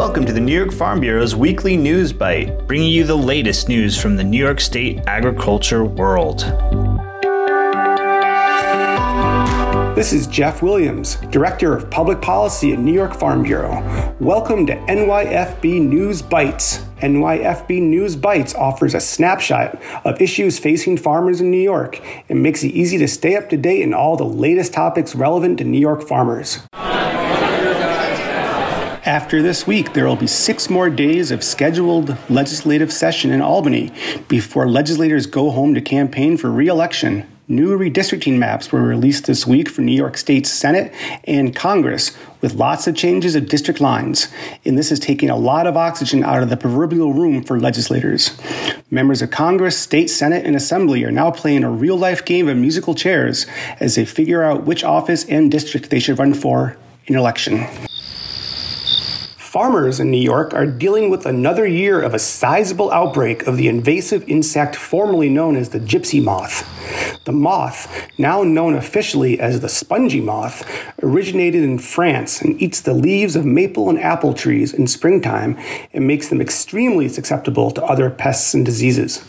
welcome to the New York Farm Bureau's weekly news bite, bringing you the latest news from the New York State agriculture world. This is Jeff Williams, Director of Public Policy at New York Farm Bureau. Welcome to NYFB News Bites. NYFB News Bites offers a snapshot of issues facing farmers in New York and makes it easy to stay up to date in all the latest topics relevant to New York farmers. After this week, there will be six more days of scheduled legislative session in Albany before legislators go home to campaign for re election. New redistricting maps were released this week for New York State Senate and Congress, with lots of changes of district lines. And this is taking a lot of oxygen out of the proverbial room for legislators. Members of Congress, State Senate, and Assembly are now playing a real life game of musical chairs as they figure out which office and district they should run for in election. Farmers in New York are dealing with another year of a sizable outbreak of the invasive insect formerly known as the gypsy moth. The moth, now known officially as the spongy moth, originated in France and eats the leaves of maple and apple trees in springtime and makes them extremely susceptible to other pests and diseases.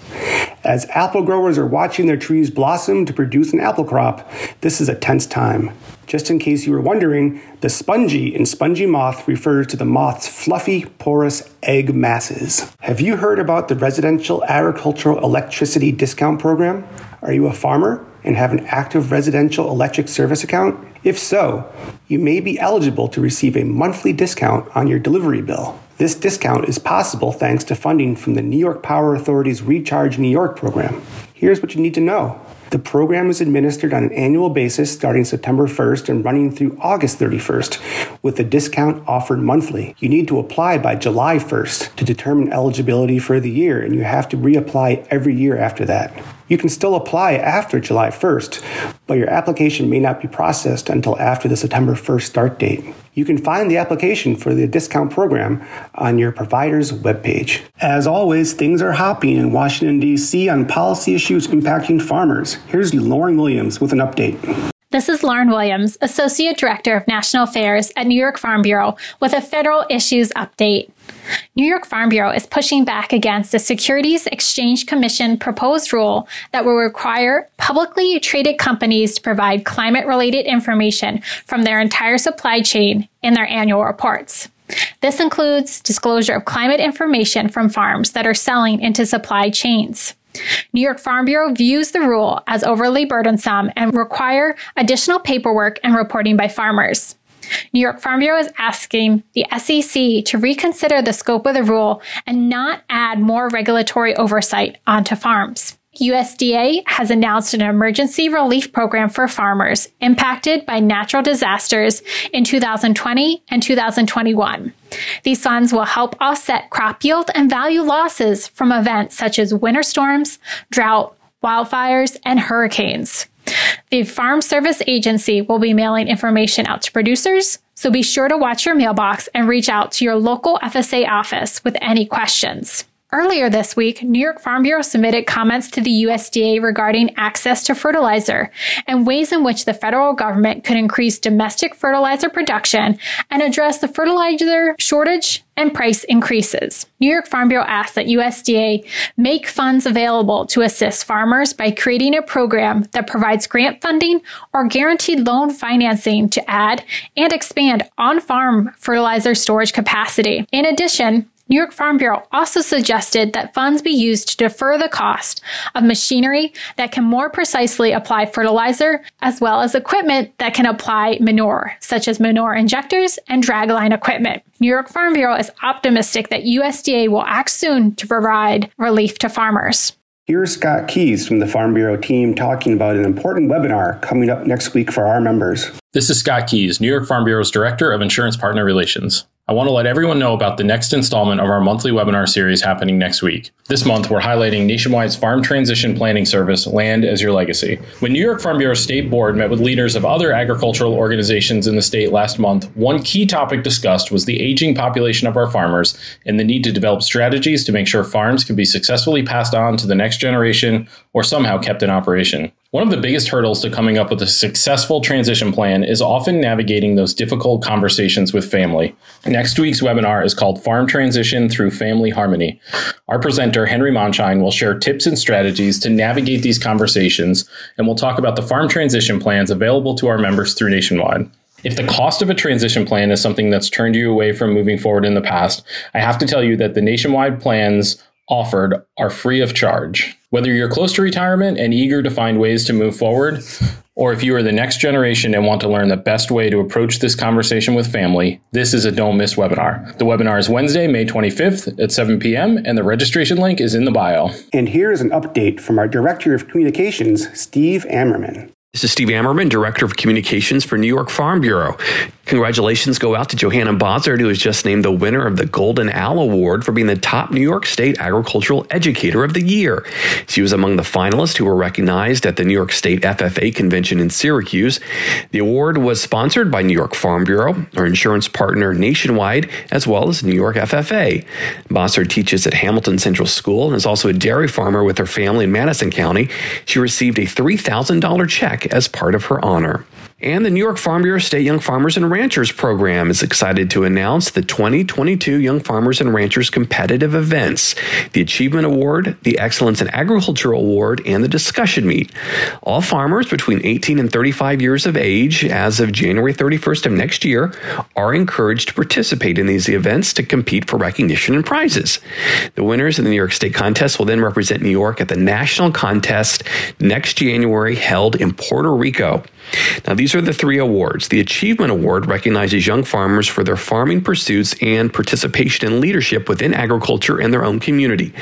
As apple growers are watching their trees blossom to produce an apple crop, this is a tense time. Just in case you were wondering, the spongy in spongy moth refers to the moth's fluffy, porous egg masses. Have you heard about the Residential Agricultural Electricity Discount Program? Are you a farmer and have an active residential electric service account? If so, you may be eligible to receive a monthly discount on your delivery bill. This discount is possible thanks to funding from the New York Power Authority's Recharge New York program. Here's what you need to know. The program is administered on an annual basis starting September 1st and running through August 31st, with the discount offered monthly. You need to apply by July 1st to determine eligibility for the year, and you have to reapply every year after that. You can still apply after July 1st, but your application may not be processed until after the September 1st start date. You can find the application for the discount program on your provider's webpage. As always, things are hopping in Washington, D.C. on policy issues impacting farmers. Here's Lauren Williams with an update. This is Lauren Williams, Associate Director of National Affairs at New York Farm Bureau, with a federal issues update. New York Farm Bureau is pushing back against the Securities Exchange Commission proposed rule that will require publicly traded companies to provide climate related information from their entire supply chain in their annual reports. This includes disclosure of climate information from farms that are selling into supply chains. New York Farm Bureau views the rule as overly burdensome and require additional paperwork and reporting by farmers. New York Farm Bureau is asking the SEC to reconsider the scope of the rule and not add more regulatory oversight onto farms. USDA has announced an emergency relief program for farmers impacted by natural disasters in 2020 and 2021. These funds will help offset crop yield and value losses from events such as winter storms, drought, wildfires, and hurricanes. The Farm Service Agency will be mailing information out to producers, so be sure to watch your mailbox and reach out to your local FSA office with any questions. Earlier this week, New York Farm Bureau submitted comments to the USDA regarding access to fertilizer and ways in which the federal government could increase domestic fertilizer production and address the fertilizer shortage and price increases. New York Farm Bureau asked that USDA make funds available to assist farmers by creating a program that provides grant funding or guaranteed loan financing to add and expand on farm fertilizer storage capacity. In addition, New York Farm Bureau also suggested that funds be used to defer the cost of machinery that can more precisely apply fertilizer, as well as equipment that can apply manure, such as manure injectors and dragline equipment. New York Farm Bureau is optimistic that USDA will act soon to provide relief to farmers. Here's Scott Keys from the Farm Bureau team talking about an important webinar coming up next week for our members. This is Scott Keys, New York Farm Bureau's Director of Insurance Partner Relations. I want to let everyone know about the next installment of our monthly webinar series happening next week. This month, we're highlighting Nationwide's farm transition planning service, Land as Your Legacy. When New York Farm Bureau State Board met with leaders of other agricultural organizations in the state last month, one key topic discussed was the aging population of our farmers and the need to develop strategies to make sure farms can be successfully passed on to the next generation or somehow kept in operation. One of the biggest hurdles to coming up with a successful transition plan is often navigating those difficult conversations with family. Next week's webinar is called Farm Transition Through Family Harmony. Our presenter, Henry Monshine, will share tips and strategies to navigate these conversations, and we'll talk about the farm transition plans available to our members through Nationwide. If the cost of a transition plan is something that's turned you away from moving forward in the past, I have to tell you that the nationwide plans offered are free of charge. Whether you're close to retirement and eager to find ways to move forward, or if you are the next generation and want to learn the best way to approach this conversation with family, this is a don't miss webinar. The webinar is Wednesday, May 25th at 7 p.m., and the registration link is in the bio. And here is an update from our Director of Communications, Steve Ammerman. This is Steve Ammerman, Director of Communications for New York Farm Bureau. Congratulations go out to Johanna Bozzard, who was just named the winner of the Golden Owl Award for being the top New York State Agricultural Educator of the Year. She was among the finalists who were recognized at the New York State FFA convention in Syracuse. The award was sponsored by New York Farm Bureau, our insurance partner nationwide, as well as New York FFA. Bozzard teaches at Hamilton Central School and is also a dairy farmer with her family in Madison County. She received a $3,000 check as part of her honor. And the New York Farm Bureau State Young Farmers and Ranchers program is excited to announce the 2022 Young Farmers and Ranchers competitive events the Achievement Award, the Excellence in Agriculture Award, and the Discussion Meet. All farmers between 18 and 35 years of age as of January 31st of next year are encouraged to participate in these events to compete for recognition and prizes. The winners of the New York State contest will then represent New York at the national contest next January held in Puerto Rico. Now, these are the three awards. The Achievement Award recognizes young farmers for their farming pursuits and participation in leadership within agriculture and their own community.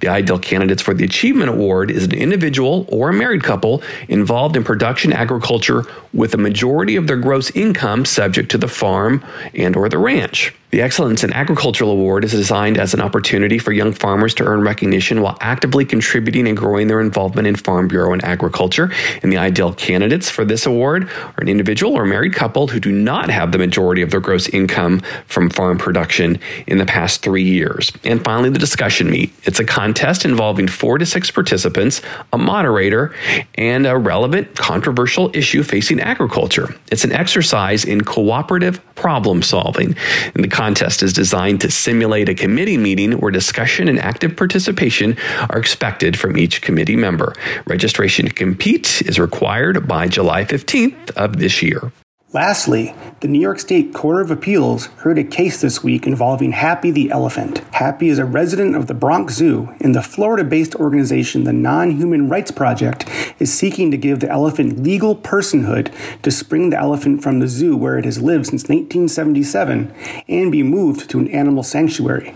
The ideal candidates for the Achievement Award is an individual or a married couple involved in production agriculture with a majority of their gross income subject to the farm and or the ranch. The Excellence in Agricultural Award is designed as an opportunity for young farmers to earn recognition while actively contributing and growing their involvement in Farm Bureau and agriculture. And the ideal candidates for this award are an individual or married couple who do not have the majority of their gross income from farm production in the past three years. And finally, the discussion meet. It's a contest involving four to six participants, a moderator, and a relevant, controversial issue facing agriculture. It's an exercise in cooperative problem solving. And the contest is designed to simulate a committee meeting where discussion and active participation are expected from each committee member. Registration to compete is required by July 15th of this year. Lastly, the New York State Court of Appeals heard a case this week involving Happy the elephant. Happy is a resident of the Bronx Zoo, and the Florida based organization, the Non Human Rights Project, is seeking to give the elephant legal personhood to spring the elephant from the zoo where it has lived since 1977 and be moved to an animal sanctuary.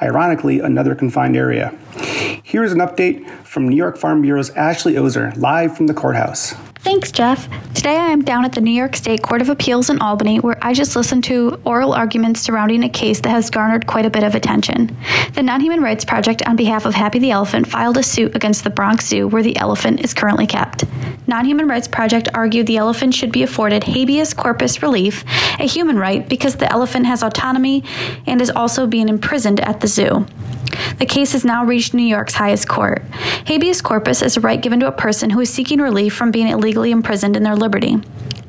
Ironically, another confined area. Here's an update from New York Farm Bureau's Ashley Ozer, live from the courthouse. Thanks, Jeff. Today I am down at the New York State Court of Appeals in Albany, where I just listened to oral arguments surrounding a case that has garnered quite a bit of attention. The Non Human Rights Project, on behalf of Happy the Elephant, filed a suit against the Bronx Zoo, where the elephant is currently kept. Non Human Rights Project argued the elephant should be afforded habeas corpus relief, a human right, because the elephant has autonomy and is also being imprisoned at the zoo. The case has now reached New York's highest court. Habeas corpus is a right given to a person who is seeking relief from being illegally imprisoned in their liberty.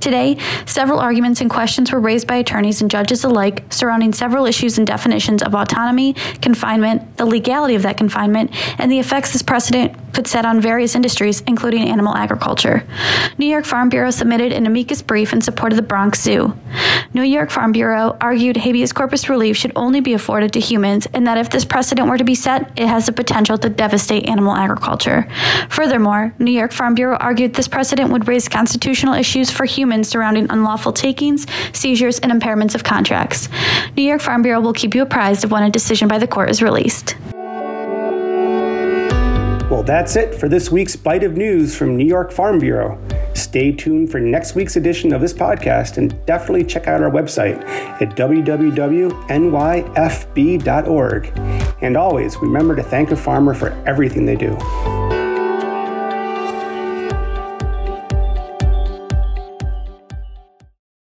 Today, several arguments and questions were raised by attorneys and judges alike surrounding several issues and definitions of autonomy, confinement, the legality of that confinement, and the effects this precedent could set on various industries, including animal agriculture. New York Farm Bureau submitted an amicus brief in support of the Bronx Zoo. New York Farm Bureau argued habeas corpus relief should only be afforded to humans, and that if this precedent were to be set, it has the potential to devastate animal agriculture. Furthermore, New York Farm Bureau argued this precedent would raise constitutional issues for humans surrounding unlawful takings, seizures, and impairments of contracts. New York Farm Bureau will keep you apprised of when a decision by the court is released. Well, that's it for this week's Bite of News from New York Farm Bureau. Stay tuned for next week's edition of this podcast and definitely check out our website at www.nyfb.org. And always remember to thank a farmer for everything they do.